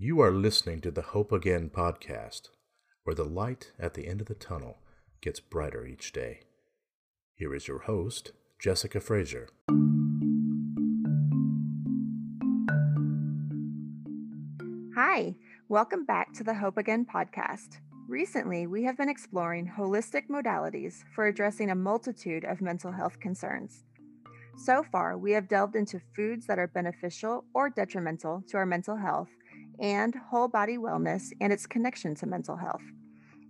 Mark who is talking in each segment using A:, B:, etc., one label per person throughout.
A: You are listening to the Hope Again podcast, where the light at the end of the tunnel gets brighter each day. Here is your host, Jessica Fraser.
B: Hi, welcome back to the Hope Again podcast. Recently, we have been exploring holistic modalities for addressing a multitude of mental health concerns. So far, we have delved into foods that are beneficial or detrimental to our mental health and whole body wellness and its connection to mental health.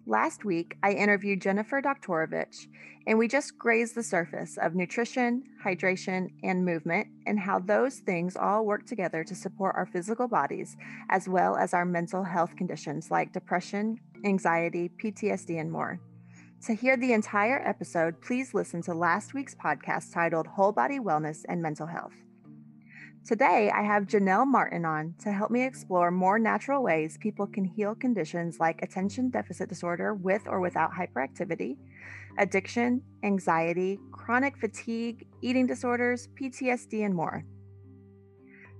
B: Last week, I interviewed Jennifer Doktorovich, and we just grazed the surface of nutrition, hydration, and movement, and how those things all work together to support our physical bodies, as well as our mental health conditions like depression, anxiety, PTSD, and more. To hear the entire episode, please listen to last week's podcast titled Whole Body Wellness and Mental Health. Today, I have Janelle Martin on to help me explore more natural ways people can heal conditions like attention deficit disorder with or without hyperactivity, addiction, anxiety, chronic fatigue, eating disorders, PTSD, and more.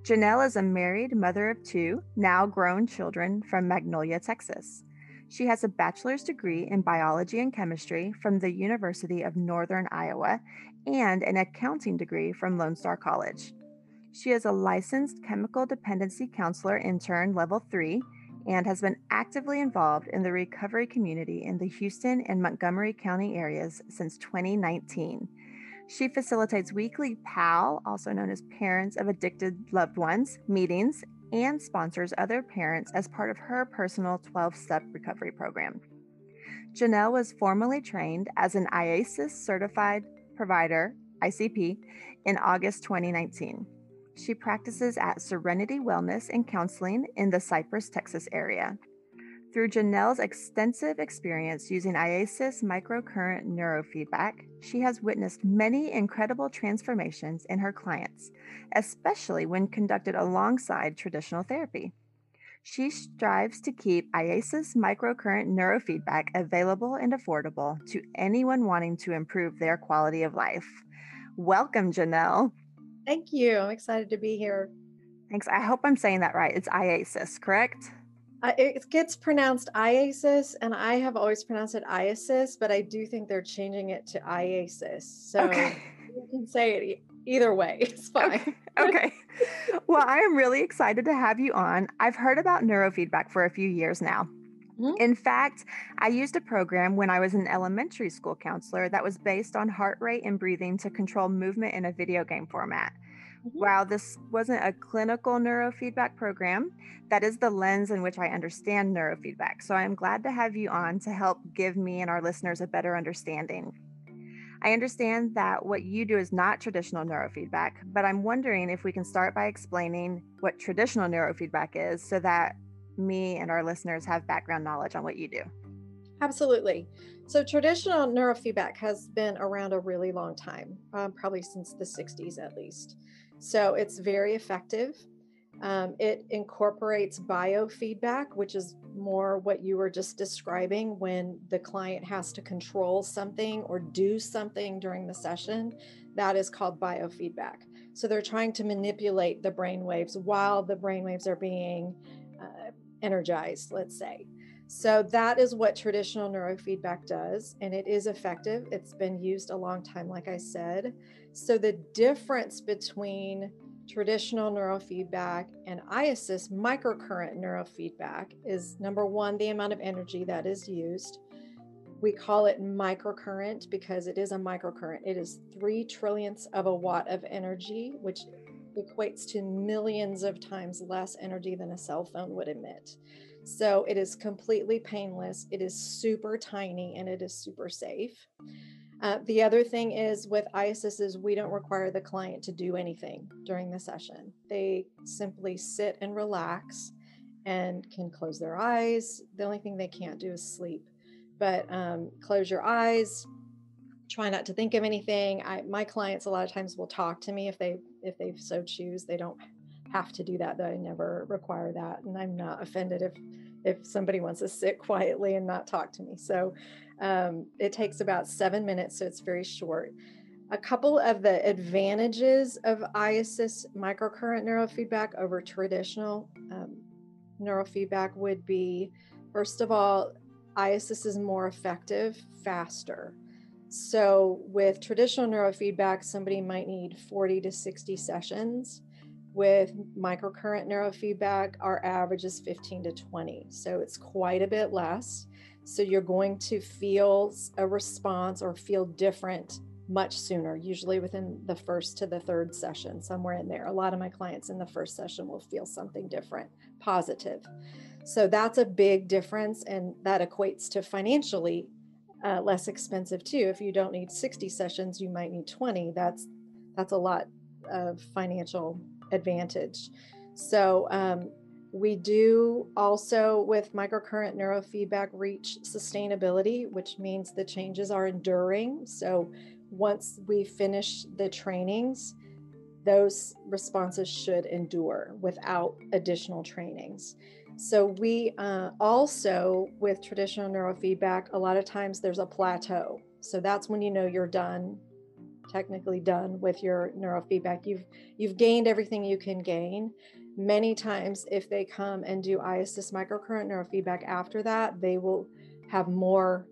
B: Janelle is a married mother of two, now grown children from Magnolia, Texas. She has a bachelor's degree in biology and chemistry from the University of Northern Iowa and an accounting degree from Lone Star College. She is a licensed chemical dependency counselor intern level three and has been actively involved in the recovery community in the Houston and Montgomery County areas since 2019. She facilitates weekly PAL, also known as Parents of Addicted Loved Ones, meetings and sponsors other parents as part of her personal 12 step recovery program. Janelle was formally trained as an IASIS certified provider, ICP, in August 2019. She practices at Serenity Wellness and Counseling in the Cypress, Texas area. Through Janelle's extensive experience using IASIS microcurrent neurofeedback, she has witnessed many incredible transformations in her clients, especially when conducted alongside traditional therapy. She strives to keep IASIS microcurrent neurofeedback available and affordable to anyone wanting to improve their quality of life. Welcome, Janelle.
C: Thank you. I'm excited to be here.
B: Thanks. I hope I'm saying that right. It's IASIS, correct?
C: Uh, it gets pronounced IASIS, and I have always pronounced it IASIS, but I do think they're changing it to IASIS. So okay. you can say it either way. It's fine.
B: Okay. okay. well, I am really excited to have you on. I've heard about neurofeedback for a few years now. Mm-hmm. In fact, I used a program when I was an elementary school counselor that was based on heart rate and breathing to control movement in a video game format. Mm-hmm. While this wasn't a clinical neurofeedback program, that is the lens in which I understand neurofeedback. So I'm glad to have you on to help give me and our listeners a better understanding. I understand that what you do is not traditional neurofeedback, but I'm wondering if we can start by explaining what traditional neurofeedback is so that me and our listeners have background knowledge on what you do.
C: Absolutely. So, traditional neurofeedback has been around a really long time, um, probably since the 60s at least. So it's very effective. Um, it incorporates biofeedback, which is more what you were just describing when the client has to control something or do something during the session. That is called biofeedback. So they're trying to manipulate the brain waves while the brain waves are being energized, let's say. So that is what traditional neurofeedback does, and it is effective. It's been used a long time, like I said. So the difference between traditional neurofeedback and IASIS microcurrent neurofeedback is number one, the amount of energy that is used. We call it microcurrent because it is a microcurrent. It is three trillionths of a watt of energy, which equates to millions of times less energy than a cell phone would emit. So it is completely painless, it is super tiny, and it is super safe. Uh, the other thing is with IASIS is we don't require the client to do anything during the session. They simply sit and relax and can close their eyes. The only thing they can't do is sleep. But um, close your eyes. Try not to think of anything. I, my clients a lot of times will talk to me if they if they so choose. They don't have to do that though. I never require that. And I'm not offended if if somebody wants to sit quietly and not talk to me. So um, it takes about seven minutes, so it's very short. A couple of the advantages of IASIS microcurrent neurofeedback over traditional um, neurofeedback would be first of all, IASIS is more effective faster. So, with traditional neurofeedback, somebody might need 40 to 60 sessions. With microcurrent neurofeedback, our average is 15 to 20. So, it's quite a bit less. So, you're going to feel a response or feel different much sooner, usually within the first to the third session, somewhere in there. A lot of my clients in the first session will feel something different, positive. So that's a big difference, and that equates to financially uh, less expensive too. If you don't need 60 sessions, you might need 20. That's that's a lot of financial advantage. So um, we do also with microcurrent neurofeedback reach sustainability, which means the changes are enduring. So once we finish the trainings, those responses should endure without additional trainings. So we uh, also, with traditional neurofeedback, a lot of times there's a plateau. So that's when you know you're done, technically done with your neurofeedback. You've you've gained everything you can gain. Many times, if they come and do IASIS microcurrent neurofeedback after that, they will have more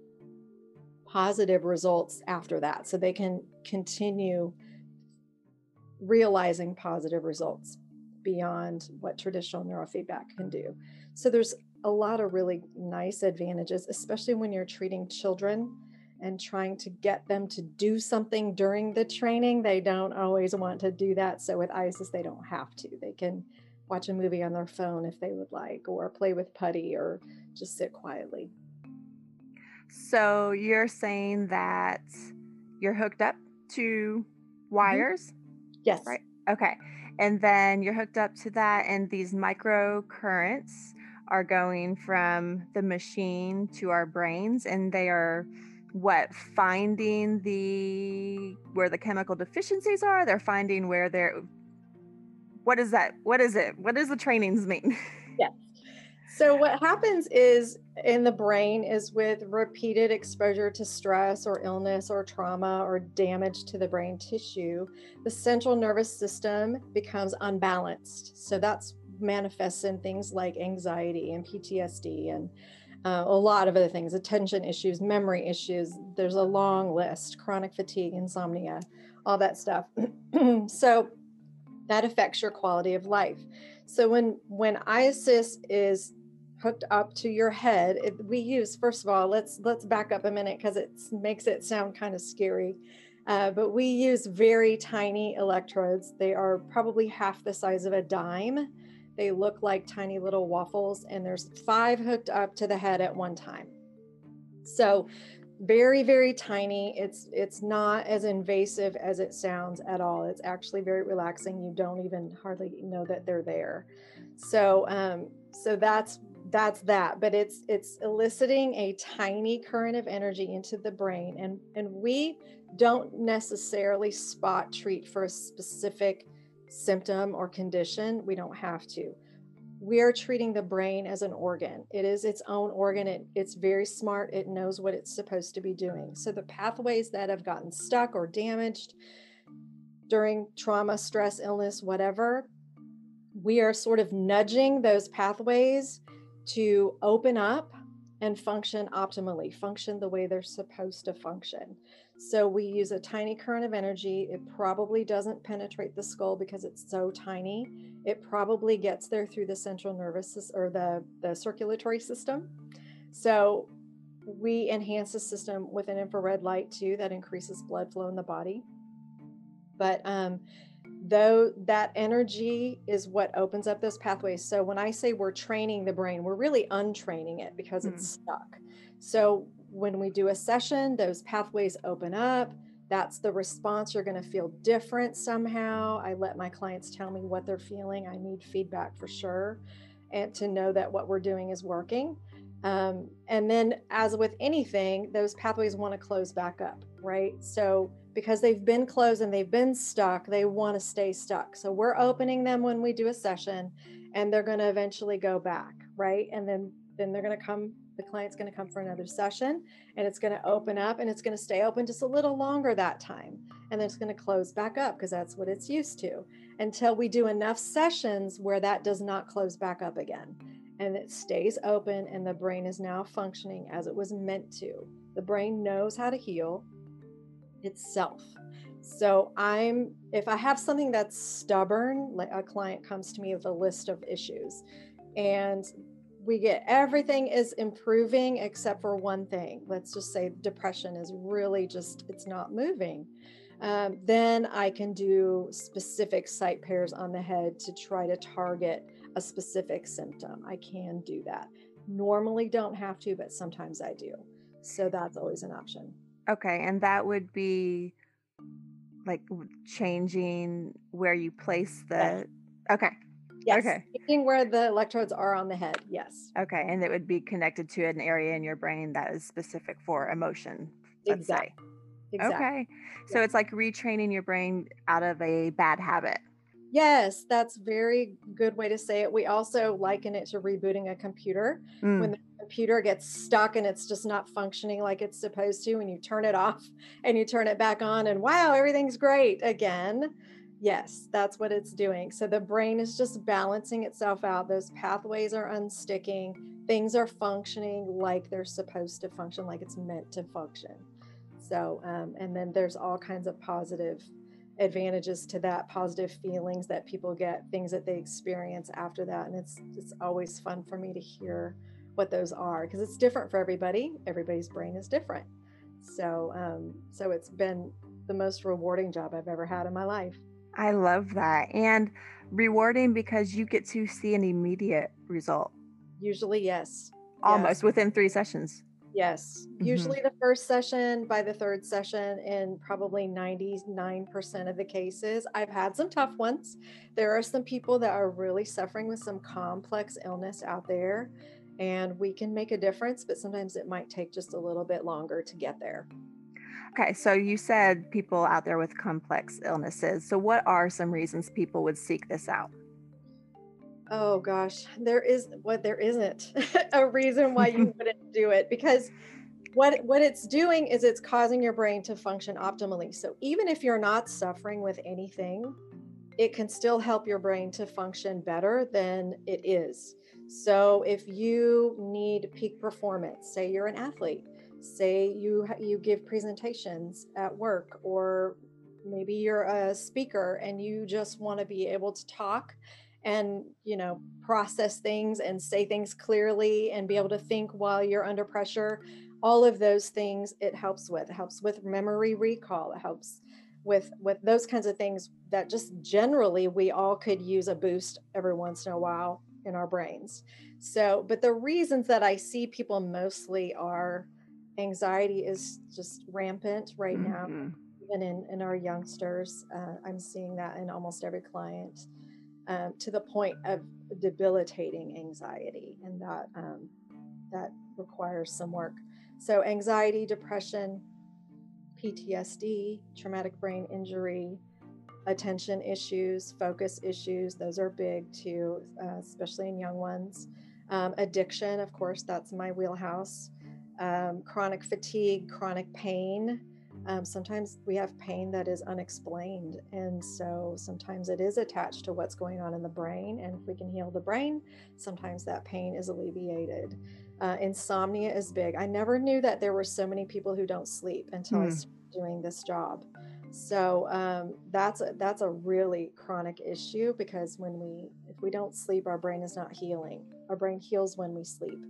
C: positive results after that. So they can continue realizing positive results beyond what traditional neurofeedback can do. So there's a lot of really nice advantages, especially when you're treating children and trying to get them to do something during the training. They don't always want to do that. So with IASIS, they don't have to. They can watch a movie on their phone if they would like, or play with putty, or just sit quietly.
B: So you're saying that you're hooked up to mm-hmm. wires?
C: Yes.
B: Right. Okay. And then you're hooked up to that, and these micro currents are going from the machine to our brains, and they are what finding the where the chemical deficiencies are? They're finding where they're what is that what is it? What does the trainings mean?
C: Yes. So what happens is in the brain is with repeated exposure to stress or illness or trauma or damage to the brain tissue, the central nervous system becomes unbalanced. So that's manifests in things like anxiety and PTSD and uh, a lot of other things, attention issues, memory issues. There's a long list, chronic fatigue, insomnia, all that stuff. so that affects your quality of life. So when when IASIS is hooked up to your head it, we use first of all let's let's back up a minute because it makes it sound kind of scary uh, but we use very tiny electrodes. They are probably half the size of a dime. They look like tiny little waffles and there's five hooked up to the head at one time. So very very tiny. It's it's not as invasive as it sounds at all. It's actually very relaxing. You don't even hardly know that they're there. So um so that's that's that but it's it's eliciting a tiny current of energy into the brain and and we don't necessarily spot treat for a specific symptom or condition we don't have to. We are treating the brain as an organ. It is its own organ it, it's very smart it knows what it's supposed to be doing. So the pathways that have gotten stuck or damaged during trauma stress illness whatever we are sort of nudging those pathways to open up and function optimally, function the way they're supposed to function. So we use a tiny current of energy. It probably doesn't penetrate the skull because it's so tiny. It probably gets there through the central nervous system or the, the circulatory system. So we enhance the system with an infrared light too that increases blood flow in the body. But um, though that energy is what opens up those pathways. So when I say we're training the brain, we're really untraining it because mm. it's stuck. So when we do a session, those pathways open up. That's the response. You're going to feel different somehow. I let my clients tell me what they're feeling. I need feedback for sure, and to know that what we're doing is working. Um, and then, as with anything, those pathways want to close back up, right? So because they've been closed and they've been stuck, they want to stay stuck. So we're opening them when we do a session and they're going to eventually go back, right? And then then they're going to come the client's going to come for another session and it's going to open up and it's going to stay open just a little longer that time. And then it's going to close back up because that's what it's used to until we do enough sessions where that does not close back up again. and it stays open and the brain is now functioning as it was meant to. The brain knows how to heal itself. So I'm if I have something that's stubborn, like a client comes to me with a list of issues and we get everything is improving except for one thing. Let's just say depression is really just it's not moving. Um, then I can do specific site pairs on the head to try to target a specific symptom. I can do that. Normally don't have to, but sometimes I do. So that's always an option.
B: Okay, and that would be like changing where you place the yeah. okay
C: yes okay changing where the electrodes are on the head yes
B: okay and it would be connected to an area in your brain that is specific for emotion let's exactly. say exactly. okay so it's like retraining your brain out of a bad habit
C: Yes, that's very good way to say it. We also liken it to rebooting a computer. Mm. When the computer gets stuck and it's just not functioning like it's supposed to, and you turn it off and you turn it back on, and wow, everything's great again. Yes, that's what it's doing. So the brain is just balancing itself out. Those pathways are unsticking. Things are functioning like they're supposed to function, like it's meant to function. So, um, and then there's all kinds of positive advantages to that positive feelings that people get things that they experience after that and it's it's always fun for me to hear what those are because it's different for everybody. Everybody's brain is different. So um so it's been the most rewarding job i've ever had in my life.
B: I love that and rewarding because you get to see an immediate result.
C: Usually yes.
B: Almost yes. within three sessions
C: Yes. Mm-hmm. Usually the first session, by the third session, in probably 99% of the cases. I've had some tough ones. There are some people that are really suffering with some complex illness out there, and we can make a difference, but sometimes it might take just a little bit longer to get there.
B: Okay, so you said people out there with complex illnesses. So, what are some reasons people would seek this out?
C: Oh mm-hmm. gosh, there is what there isn't a reason why you wouldn't do it because what what it's doing is it's causing your brain to function optimally. So even if you're not suffering with anything, it can still help your brain to function better than it is. So if you need peak performance, say you're an athlete, say you you give presentations at work or maybe you're a speaker and you just want to be able to talk and you know process things and say things clearly and be able to think while you're under pressure all of those things it helps with. It helps with memory recall. It helps with with those kinds of things that just generally we all could use a boost every once in a while in our brains. So but the reasons that i see people mostly are anxiety is just rampant right mm-hmm. now even in in our youngsters uh, i'm seeing that in almost every client um, to the point of debilitating anxiety, and that um, that requires some work. So, anxiety, depression, PTSD, traumatic brain injury, attention issues, focus issues, those are big too, uh, especially in young ones. Um, addiction, of course, that's my wheelhouse. Um, chronic fatigue, chronic pain, um, sometimes we have pain that is unexplained. And so sometimes it is attached to what's going on in the brain. And if we can heal the brain, sometimes that pain is alleviated. Uh, insomnia is big. I never knew that there were so many people who don't sleep until I hmm. started doing this job. So um, that's a, that's a really chronic issue because when we if we don't sleep, our brain is not healing. Our brain heals when we sleep.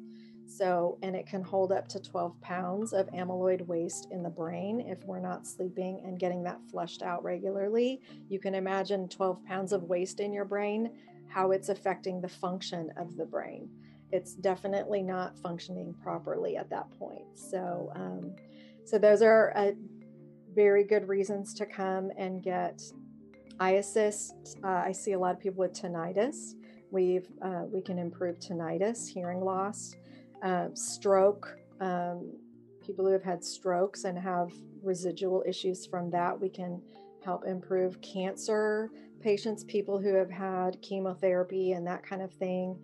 C: So, and it can hold up to 12 pounds of amyloid waste in the brain if we're not sleeping and getting that flushed out regularly. You can imagine 12 pounds of waste in your brain, how it's affecting the function of the brain. It's definitely not functioning properly at that point. So, um, so those are uh, very good reasons to come and get IASIS. Uh, I see a lot of people with tinnitus. We've uh, we can improve tinnitus, hearing loss uh, stroke, um, people who have had strokes and have residual issues from that, we can help improve cancer patients, people who have had chemotherapy and that kind of thing.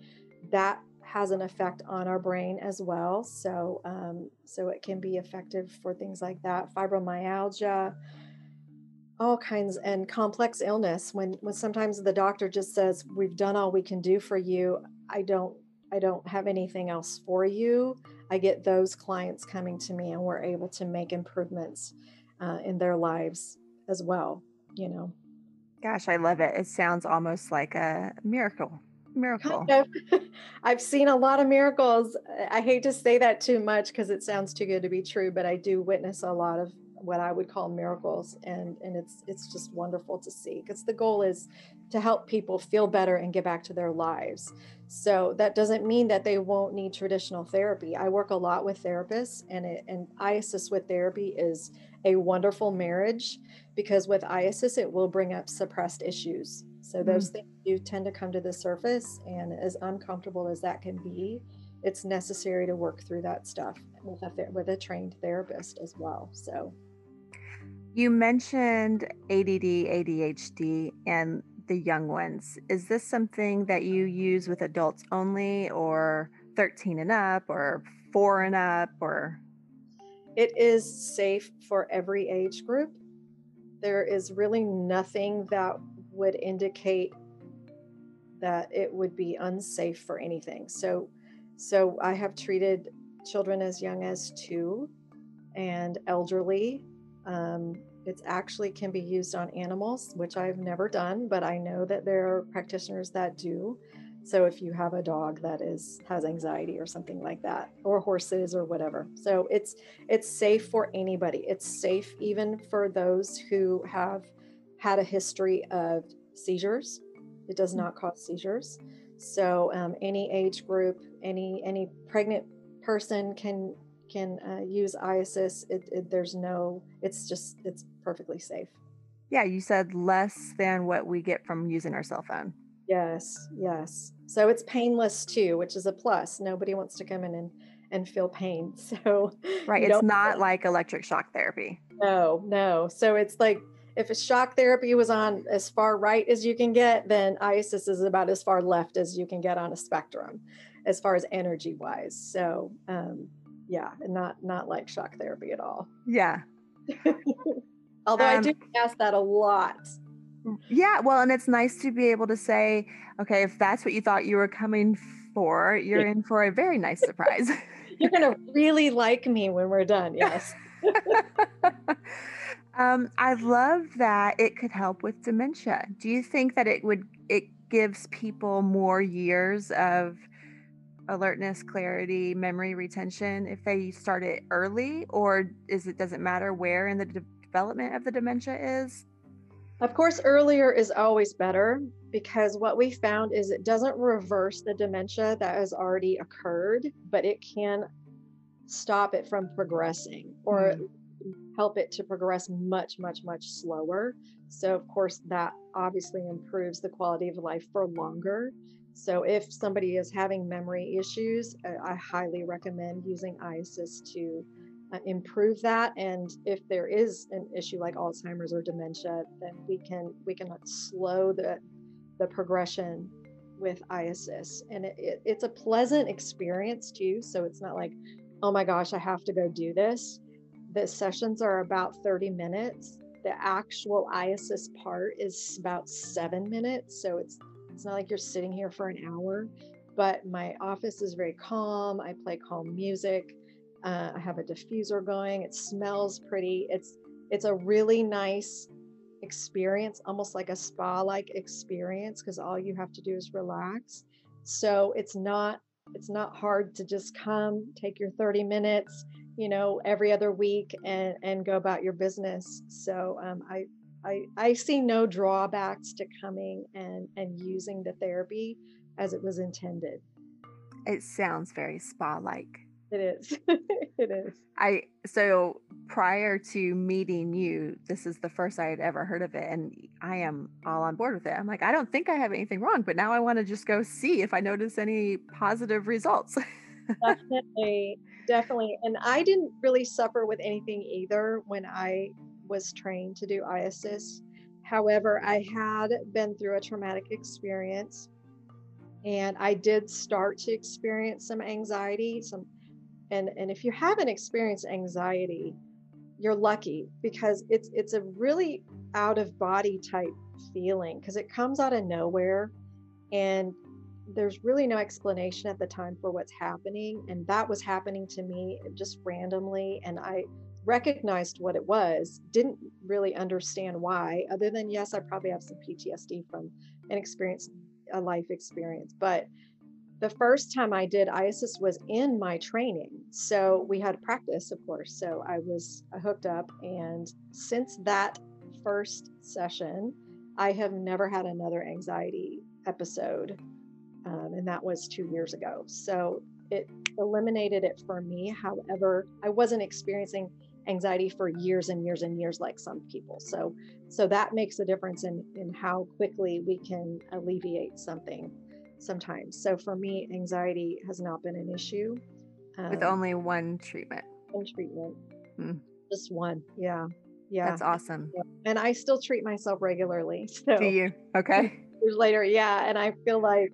C: That has an effect on our brain as well. So, um, so it can be effective for things like that, fibromyalgia, all kinds, and complex illness. When when sometimes the doctor just says, "We've done all we can do for you," I don't I don't have anything else for you, I get those clients coming to me and we're able to make improvements uh, in their lives as well, you know.
B: Gosh, I love it. It sounds almost like a miracle. Miracle.
C: Kind of. I've seen a lot of miracles. I hate to say that too much because it sounds too good to be true, but I do witness a lot of what I would call miracles, and and it's it's just wonderful to see because the goal is to help people feel better and get back to their lives. So that doesn't mean that they won't need traditional therapy. I work a lot with therapists, and it, and IASIS with therapy is a wonderful marriage because with IASIS it will bring up suppressed issues. So those mm-hmm. things do tend to come to the surface, and as uncomfortable as that can be, it's necessary to work through that stuff with a with a trained therapist as well. So
B: you mentioned ADD, ADHD, and the young ones. Is this something that you use with adults only, or 13 and up, or four and up, or?
C: It is safe for every age group. There is really nothing that would indicate that it would be unsafe for anything. So, so I have treated children as young as two and elderly um, it actually can be used on animals, which I've never done, but I know that there are practitioners that do. So if you have a dog that is has anxiety or something like that, or horses or whatever, so it's it's safe for anybody. It's safe even for those who have had a history of seizures. It does not cause seizures. So um, any age group, any any pregnant person can can uh, use IASIS. It, it, there's no, it's just, it's perfectly safe.
B: Yeah, you said less than what we get from using our cell phone.
C: Yes, yes. So it's painless too, which is a plus. Nobody wants to come in and, and feel pain. So,
B: right, it's not like electric shock therapy.
C: No, no. So it's like if a shock therapy was on as far right as you can get, then IASIS is about as far left as you can get on a spectrum as far as energy wise. So, um, yeah, not not like shock therapy at all.
B: Yeah.
C: Although um, I do ask that a lot.
B: Mm, yeah, well, and it's nice to be able to say, okay, if that's what you thought you were coming for, you're in for a very nice surprise.
C: you're gonna really like me when we're done. Yes.
B: um, I love that it could help with dementia. Do you think that it would it gives people more years of alertness, clarity, memory retention if they start it early, or is it doesn't matter where in the de- development of the dementia is?
C: Of course, earlier is always better because what we found is it doesn't reverse the dementia that has already occurred, but it can stop it from progressing or mm. help it to progress much, much, much slower. So, of course, that obviously improves the quality of life for longer. So if somebody is having memory issues, I highly recommend using IASIS to Uh, improve that. And if there is an issue like Alzheimer's or dementia, then we can we can slow the the progression with IASIS. And it, it, it's a pleasant experience too. So it's not like, oh my gosh, I have to go do this. The sessions are about 30 minutes. The actual IASIS part is about seven minutes. So it's it's not like you're sitting here for an hour, but my office is very calm. I play calm music. Uh, I have a diffuser going. It smells pretty. It's it's a really nice experience, almost like a spa-like experience, because all you have to do is relax. So it's not it's not hard to just come, take your 30 minutes, you know, every other week and and go about your business. So um, I I, I see no drawbacks to coming and, and using the therapy as it was intended.
B: It sounds very spa like.
C: It is. it is.
B: I so prior to meeting you, this is the first I had ever heard of it, and I am all on board with it. I'm like, I don't think I have anything wrong, but now I want to just go see if I notice any positive results.
C: definitely, definitely. And I didn't really suffer with anything either when I was trained to do IASIS. However, I had been through a traumatic experience and I did start to experience some anxiety, some and and if you haven't experienced anxiety, you're lucky because it's it's a really out of body type feeling because it comes out of nowhere and there's really no explanation at the time for what's happening. And that was happening to me just randomly. And I recognized what it was, didn't really understand why, other than, yes, I probably have some PTSD from an experience, a life experience. But the first time I did IASIS was in my training. So we had practice, of course. So I was hooked up. And since that first session, I have never had another anxiety episode um, and that was two years ago. So it eliminated it for me. However, I wasn't experiencing anxiety for years and years and years like some people. So so that makes a difference in in how quickly we can alleviate something sometimes. So for me, anxiety has not been an issue.
B: Um, With only one treatment.
C: One treatment. Hmm. Just one. Yeah. Yeah.
B: That's awesome. Yeah.
C: And I still treat myself regularly. So
B: do you? Okay.
C: Years later, yeah. And I feel like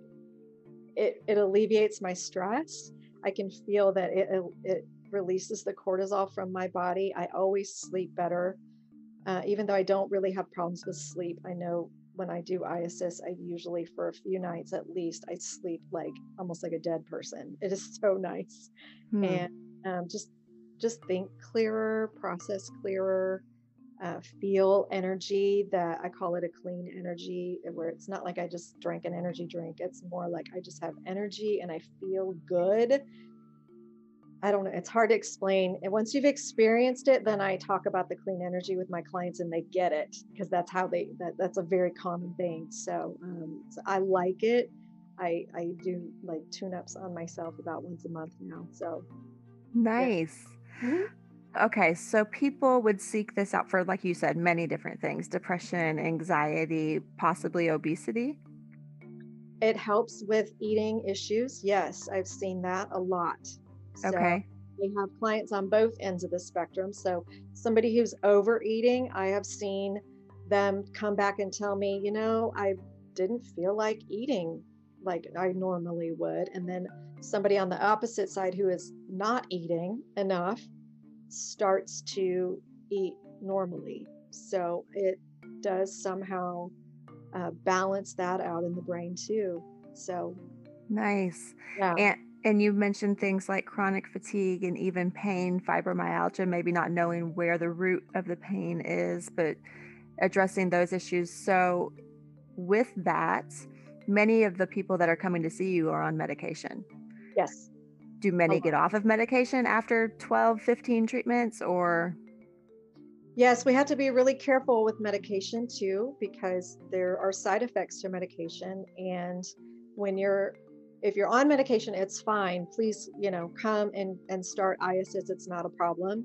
C: it, it alleviates my stress. I can feel that it, it releases the cortisol from my body. I always sleep better. Uh, even though I don't really have problems with sleep, I know when I do IASIS, I usually, for a few nights at least, I sleep like almost like a dead person. It is so nice. Hmm. And um, just just think clearer, process clearer uh, feel energy that I call it a clean energy, where it's not like I just drank an energy drink. It's more like I just have energy and I feel good. I don't know. It's hard to explain. And once you've experienced it, then I talk about the clean energy with my clients and they get it because that's how they, that, that's a very common thing. So, um, so I like it. I, I do like tune ups on myself about once a month now. So
B: nice. Yeah. Mm-hmm. Okay, so people would seek this out for, like you said, many different things depression, anxiety, possibly obesity.
C: It helps with eating issues. Yes, I've seen that a lot.
B: So okay.
C: We have clients on both ends of the spectrum. So, somebody who's overeating, I have seen them come back and tell me, you know, I didn't feel like eating like I normally would. And then somebody on the opposite side who is not eating enough starts to eat normally. So it does somehow uh, balance that out in the brain too. So
B: nice. Yeah. And and you mentioned things like chronic fatigue and even pain, fibromyalgia, maybe not knowing where the root of the pain is, but addressing those issues. So with that, many of the people that are coming to see you are on medication.
C: Yes
B: do many oh, get off of medication after 12 15 treatments or
C: yes we have to be really careful with medication too because there are side effects to medication and when you're if you're on medication it's fine please you know come and and start IASIS it's not a problem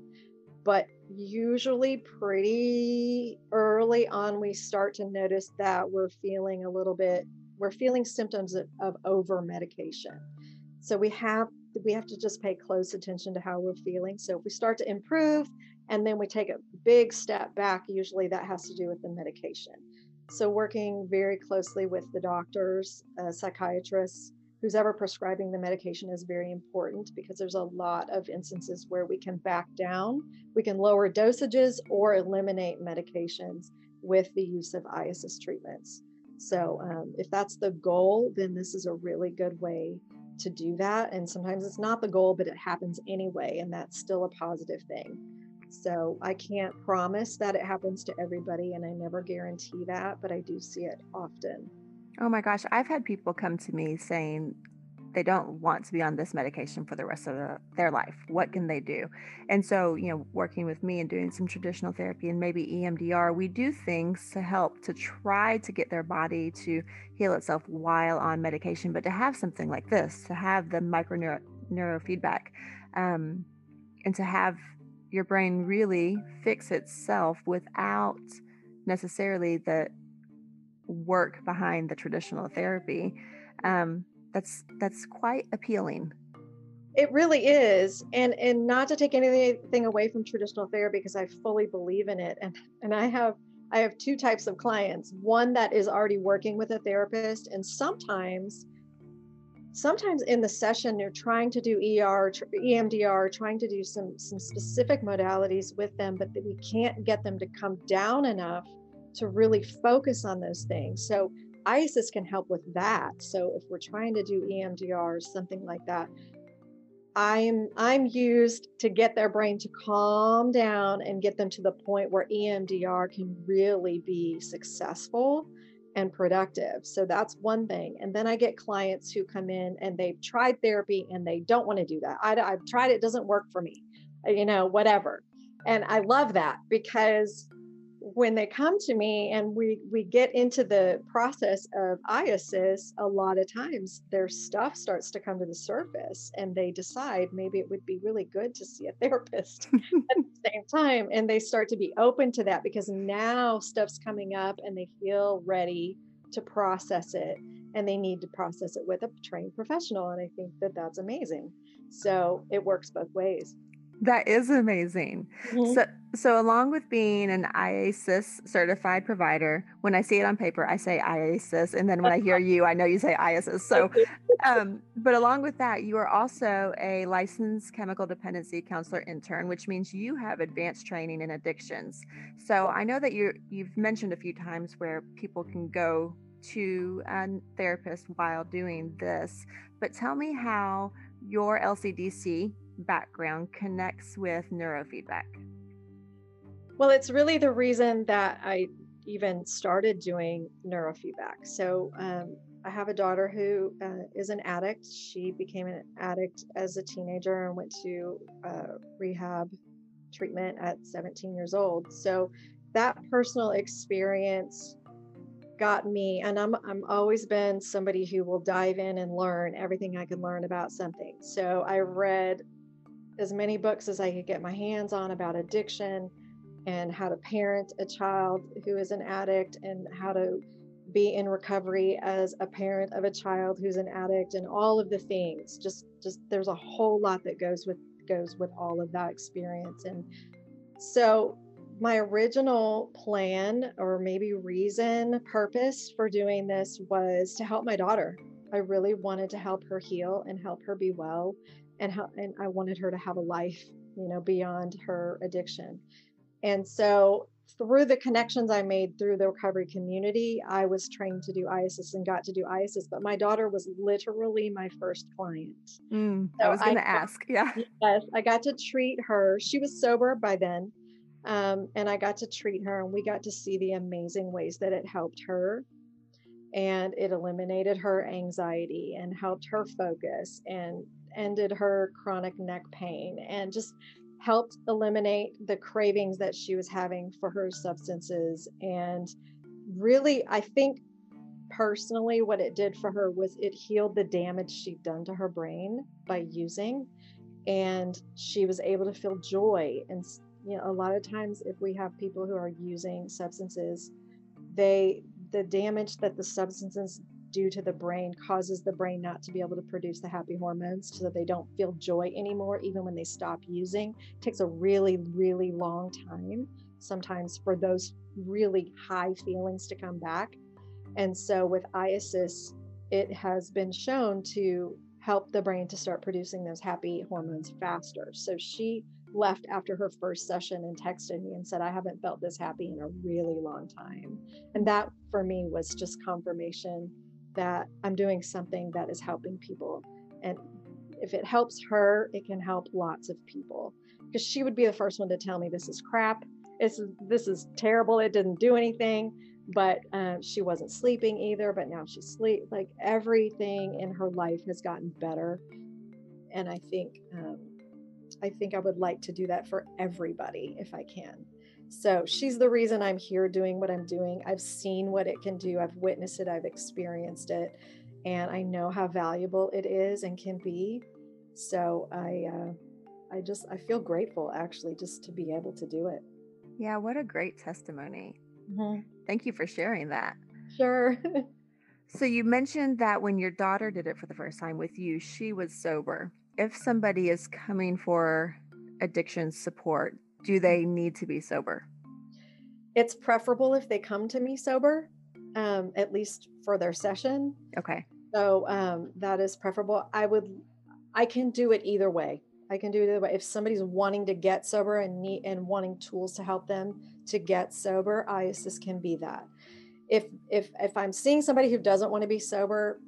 C: but usually pretty early on we start to notice that we're feeling a little bit we're feeling symptoms of, of over medication so we have we have to just pay close attention to how we're feeling. So if we start to improve and then we take a big step back, usually that has to do with the medication. So working very closely with the doctors, uh, psychiatrists, who's ever prescribing the medication is very important because there's a lot of instances where we can back down, we can lower dosages or eliminate medications with the use of IASIS treatments. So um, if that's the goal, then this is a really good way to do that. And sometimes it's not the goal, but it happens anyway. And that's still a positive thing. So I can't promise that it happens to everybody, and I never guarantee that, but I do see it often.
B: Oh my gosh, I've had people come to me saying, they don't want to be on this medication for the rest of the, their life. What can they do? And so, you know, working with me and doing some traditional therapy and maybe EMDR, we do things to help to try to get their body to heal itself while on medication. But to have something like this, to have the micro neuro, neurofeedback, um, and to have your brain really fix itself without necessarily the work behind the traditional therapy. Um, that's that's quite appealing
C: it really is and and not to take anything away from traditional therapy because i fully believe in it and and i have i have two types of clients one that is already working with a therapist and sometimes sometimes in the session they're trying to do er emdr trying to do some some specific modalities with them but we can't get them to come down enough to really focus on those things so IASIS can help with that. So if we're trying to do EMDR or something like that, I'm I'm used to get their brain to calm down and get them to the point where EMDR can really be successful and productive. So that's one thing. And then I get clients who come in and they've tried therapy and they don't want to do that. I, I've tried it, doesn't work for me, you know, whatever. And I love that because when they come to me and we we get into the process of IASIS, a lot of times their stuff starts to come to the surface and they decide maybe it would be really good to see a therapist at the same time. And they start to be open to that because now stuff's coming up and they feel ready to process it and they need to process it with a trained professional. And I think that that's amazing. So it works both ways.
B: That is amazing. Mm-hmm. So, so along with being an IASIS certified provider, when I see it on paper, I say IASIS, and then when I hear you, I know you say IASIS. So, um, but along with that, you are also a licensed chemical dependency counselor intern, which means you have advanced training in addictions. So I know that you you've mentioned a few times where people can go to a therapist while doing this, but tell me how your LCDC background connects with neurofeedback?
C: Well, it's really the reason that I even started doing neurofeedback. So, um, I have a daughter who uh, is an addict. She became an addict as a teenager and went to uh, rehab treatment at 17 years old. So, that personal experience got me and I'm I'm always been somebody who will dive in and learn everything I can learn about something. So I read as many books as I could get my hands on about addiction and how to parent a child who is an addict and how to be in recovery as a parent of a child who's an addict and all of the things. Just just there's a whole lot that goes with goes with all of that experience. And so my original plan or maybe reason purpose for doing this was to help my daughter. I really wanted to help her heal and help her be well and how and I wanted her to have a life, you know, beyond her addiction. And so through the connections I made through the recovery community, I was trained to do IASIS and got to do IASIS. But my daughter was literally my first client.
B: Mm, so I was going to ask. Yeah.
C: Yes, I got to treat her. She was sober by then. Um, and I got to treat her, and we got to see the amazing ways that it helped her. And it eliminated her anxiety and helped her focus and ended her chronic neck pain and just helped eliminate the cravings that she was having for her substances. And really, I think personally, what it did for her was it healed the damage she'd done to her brain by using. And she was able to feel joy. And, you know, a lot of times, if we have people who are using substances, they, the damage that the substances due to the brain causes the brain not to be able to produce the happy hormones so that they don't feel joy anymore even when they stop using. It takes a really really long time sometimes for those really high feelings to come back. And so with IASIS it has been shown to help the brain to start producing those happy hormones faster. So she left after her first session and texted me and said, I haven't felt this happy in a really long time. And that for me was just confirmation that I'm doing something that is helping people. And if it helps her, it can help lots of people. Because she would be the first one to tell me this is crap. This is this is terrible. It didn't do anything. But um, she wasn't sleeping either. But now she's sleep. Like everything in her life has gotten better. And I think um, I think I would like to do that for everybody if I can. So she's the reason I'm here doing what I'm doing. I've seen what it can do, I've witnessed it, I've experienced it, and I know how valuable it is and can be. So I, uh, I just I feel grateful actually just to be able to do it.
B: Yeah, what a great testimony. Mm-hmm. Thank you for sharing that.
C: Sure.
B: so you mentioned that when your daughter did it for the first time with you, she was sober. If somebody is coming for addiction support, do they need to be sober?
C: It's preferable if they come to me sober, um, at least for their session.
B: Okay.
C: So um, that is preferable. I would, I can do it either way. I can do it either way. If somebody's wanting to get sober and need and wanting tools to help them to get sober, IASIS can be that. if if if I'm seeing somebody who doesn't want to be sober,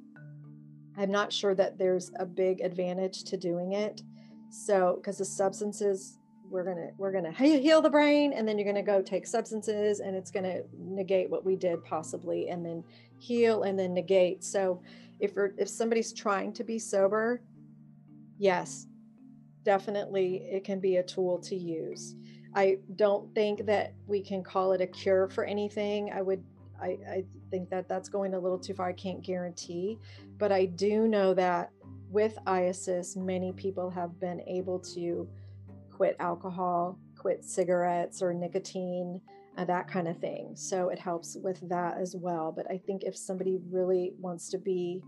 C: I'm not sure that there's a big advantage to doing it. So because the substances we're gonna we're gonna heal the brain and then you're gonna go take substances and it's gonna negate what we did possibly and then heal and then negate. So if you're if somebody's trying to be sober yes definitely it can be a tool to use. I don't think that we can call it a cure for anything. I would i, I think that that's going a little too far i can't guarantee. But i do know that with IASIS, many people have been able to quit alcohol, quit cigarettes or nicotine, uh, that kind of thing. So it helps with that as well. But I think if somebody really wants to be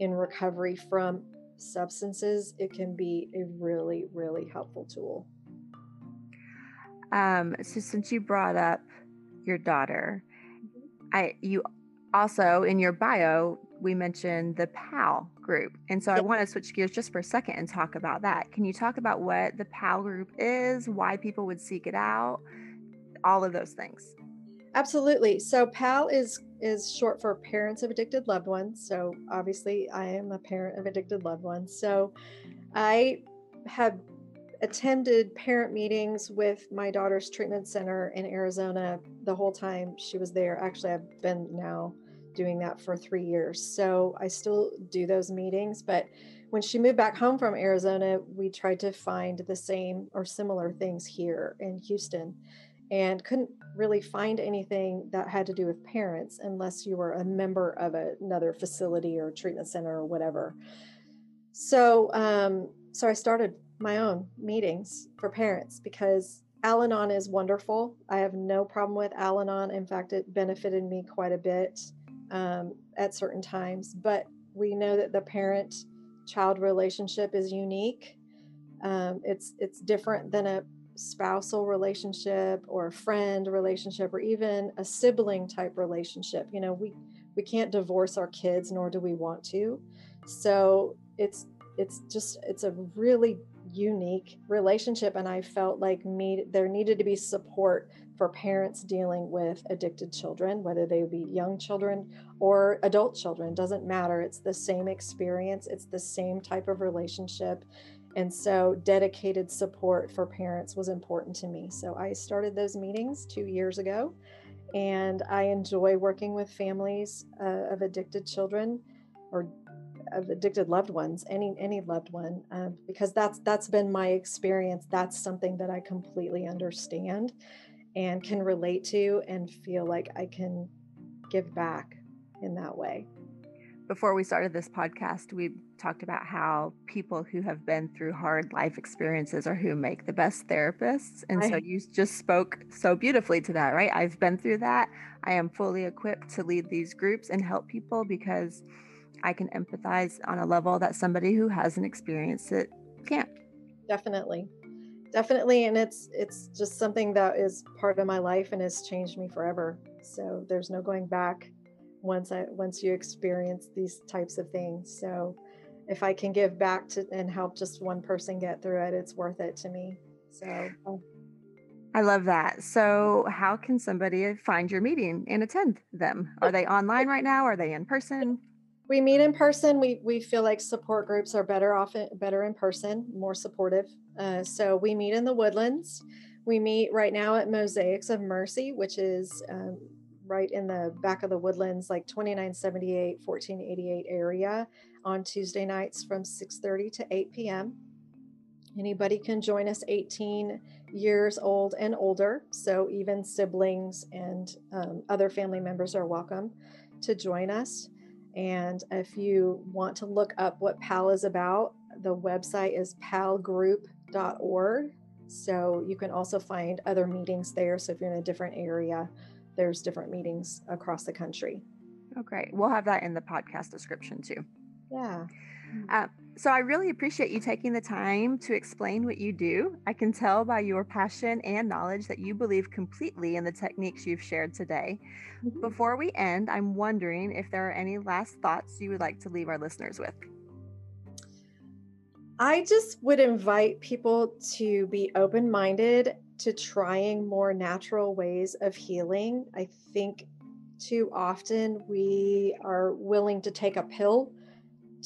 C: in recovery from substances, it can be a really, really helpful tool.
B: Um, so since you brought up your daughter, mm-hmm. I you also in your bio we mentioned the PAL group. And so I want to switch gears just for a second and talk about that. Can you talk about what the PAL group is, why people would seek it out, all of those things?
C: Absolutely. So PAL is is short for Parents of Addicted Loved Ones. So obviously I am a parent of addicted loved ones. So I have attended parent meetings with my daughter's treatment center in Arizona the whole time she was there. Actually, I've been now doing that for three years. So I still do those meetings. But when she moved back home from Arizona, we tried to find the same or similar things here in Houston and couldn't really find anything that had to do with parents unless you were a member of another facility or treatment center or whatever. So, um, so I started my own meetings for parents because Al Anon is wonderful. I have no problem with Al Anon. In fact, it benefited me quite a bit um, at certain times. But we know that the parent child relationship is unique. Um, it's it's different than a spousal relationship or a friend relationship or even a sibling type relationship. You know, we we can't divorce our kids, nor do we want to. So it's it's just it's a really unique relationship and i felt like me there needed to be support for parents dealing with addicted children, whether they be young children or adult children, doesn't matter. It's the same experience, it's the same type of relationship. And so, dedicated support for parents was important to me. So, I started those meetings two years ago, and I enjoy working with families uh, of addicted children or of addicted loved ones any any loved one uh, because that's that's been my experience that's something that i completely understand and can relate to and feel like I can give back in that way.
B: Before we started this podcast, we talked about how people who have been through hard life experiences are who make the best therapists. And I, so you just spoke so beautifully to that, right? I've been through that. I am fully equipped to lead these groups and help people because I can empathize on a level that somebody who hasn't experienced it can't.
C: Definitely definitely and it's it's just something that is part of my life and has changed me forever so there's no going back once i once you experience these types of things so if i can give back to and help just one person get through it it's worth it to me so
B: oh. I love that. So, how can somebody find your meeting and attend them? Are they online right now? Are they in person?
C: We meet in person. We we feel like support groups are better often better in person, more supportive uh, so we meet in the woodlands. We meet right now at Mosaics of Mercy, which is um, right in the back of the woodlands, like 2978, 1488 area on Tuesday nights from 6:30 to 8 p.m. Anybody can join us 18 years old and older. So even siblings and um, other family members are welcome to join us. And if you want to look up what PAL is about, the website is palgroup.org. So you can also find other meetings there. So if you're in a different area, there's different meetings across the country.
B: Okay. We'll have that in the podcast description too.
C: Yeah.
B: Uh, so I really appreciate you taking the time to explain what you do. I can tell by your passion and knowledge that you believe completely in the techniques you've shared today. Mm-hmm. Before we end, I'm wondering if there are any last thoughts you would like to leave our listeners with.
C: I just would invite people to be open minded to trying more natural ways of healing. I think too often we are willing to take a pill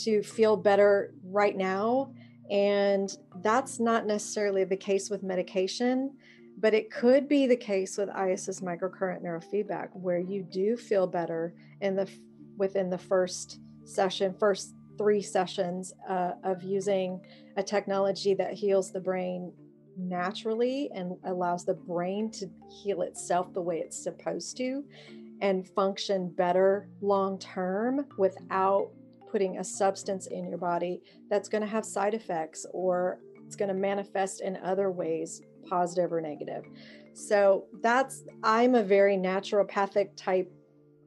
C: to feel better right now. And that's not necessarily the case with medication, but it could be the case with IASIS microcurrent neurofeedback, where you do feel better in the within the first session, first three sessions uh, of using a technology that heals the brain naturally and allows the brain to heal itself the way it's supposed to and function better long term without putting a substance in your body that's going to have side effects or it's going to manifest in other ways, positive or negative. So that's, I'm a very naturopathic type.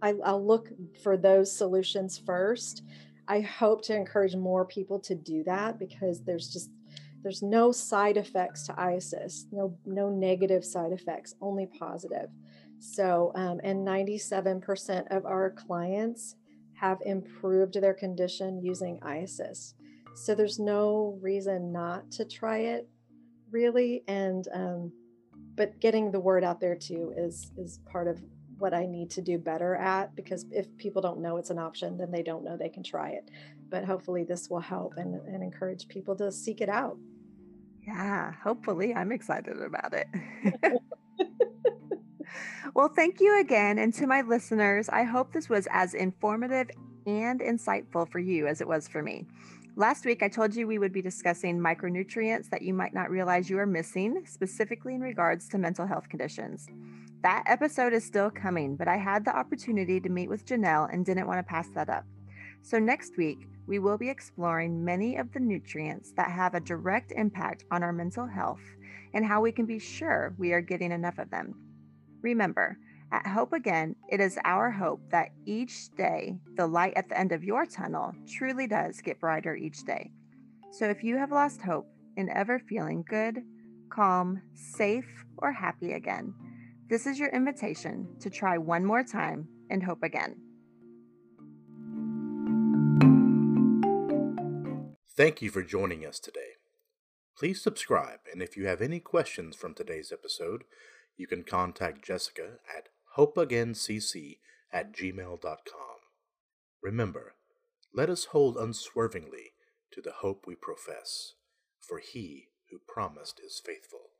C: I, I'll look for those solutions first. I hope to encourage more people to do that because there's just there's no side effects to IASIS, no no negative side effects, only positive. So, um, and 97% of our clients have improved their condition using IASIS. So there's no reason not to try it, really. And um, but getting the word out there too is is part of what I need to do better at because if people don't know it's an option, then they don't know they can try it. But hopefully, this will help and, and encourage people to seek it out.
B: Yeah, hopefully, I'm excited about it. well, thank you again. And to my listeners, I hope this was as informative and insightful for you as it was for me. Last week, I told you we would be discussing micronutrients that you might not realize you are missing, specifically in regards to mental health conditions. That episode is still coming, but I had the opportunity to meet with Janelle and didn't want to pass that up. So, next week, we will be exploring many of the nutrients that have a direct impact on our mental health and how we can be sure we are getting enough of them. Remember, at Hope Again, it is our hope that each day the light at the end of your tunnel truly does get brighter each day. So if you have lost hope in ever feeling good, calm, safe, or happy again, this is your invitation to try one more time and hope again.
A: Thank you for joining us today. Please subscribe, and if you have any questions from today's episode, you can contact Jessica at hopeagaincc at gmail.com. Remember, let us hold unswervingly to the hope we profess, for he who promised is faithful.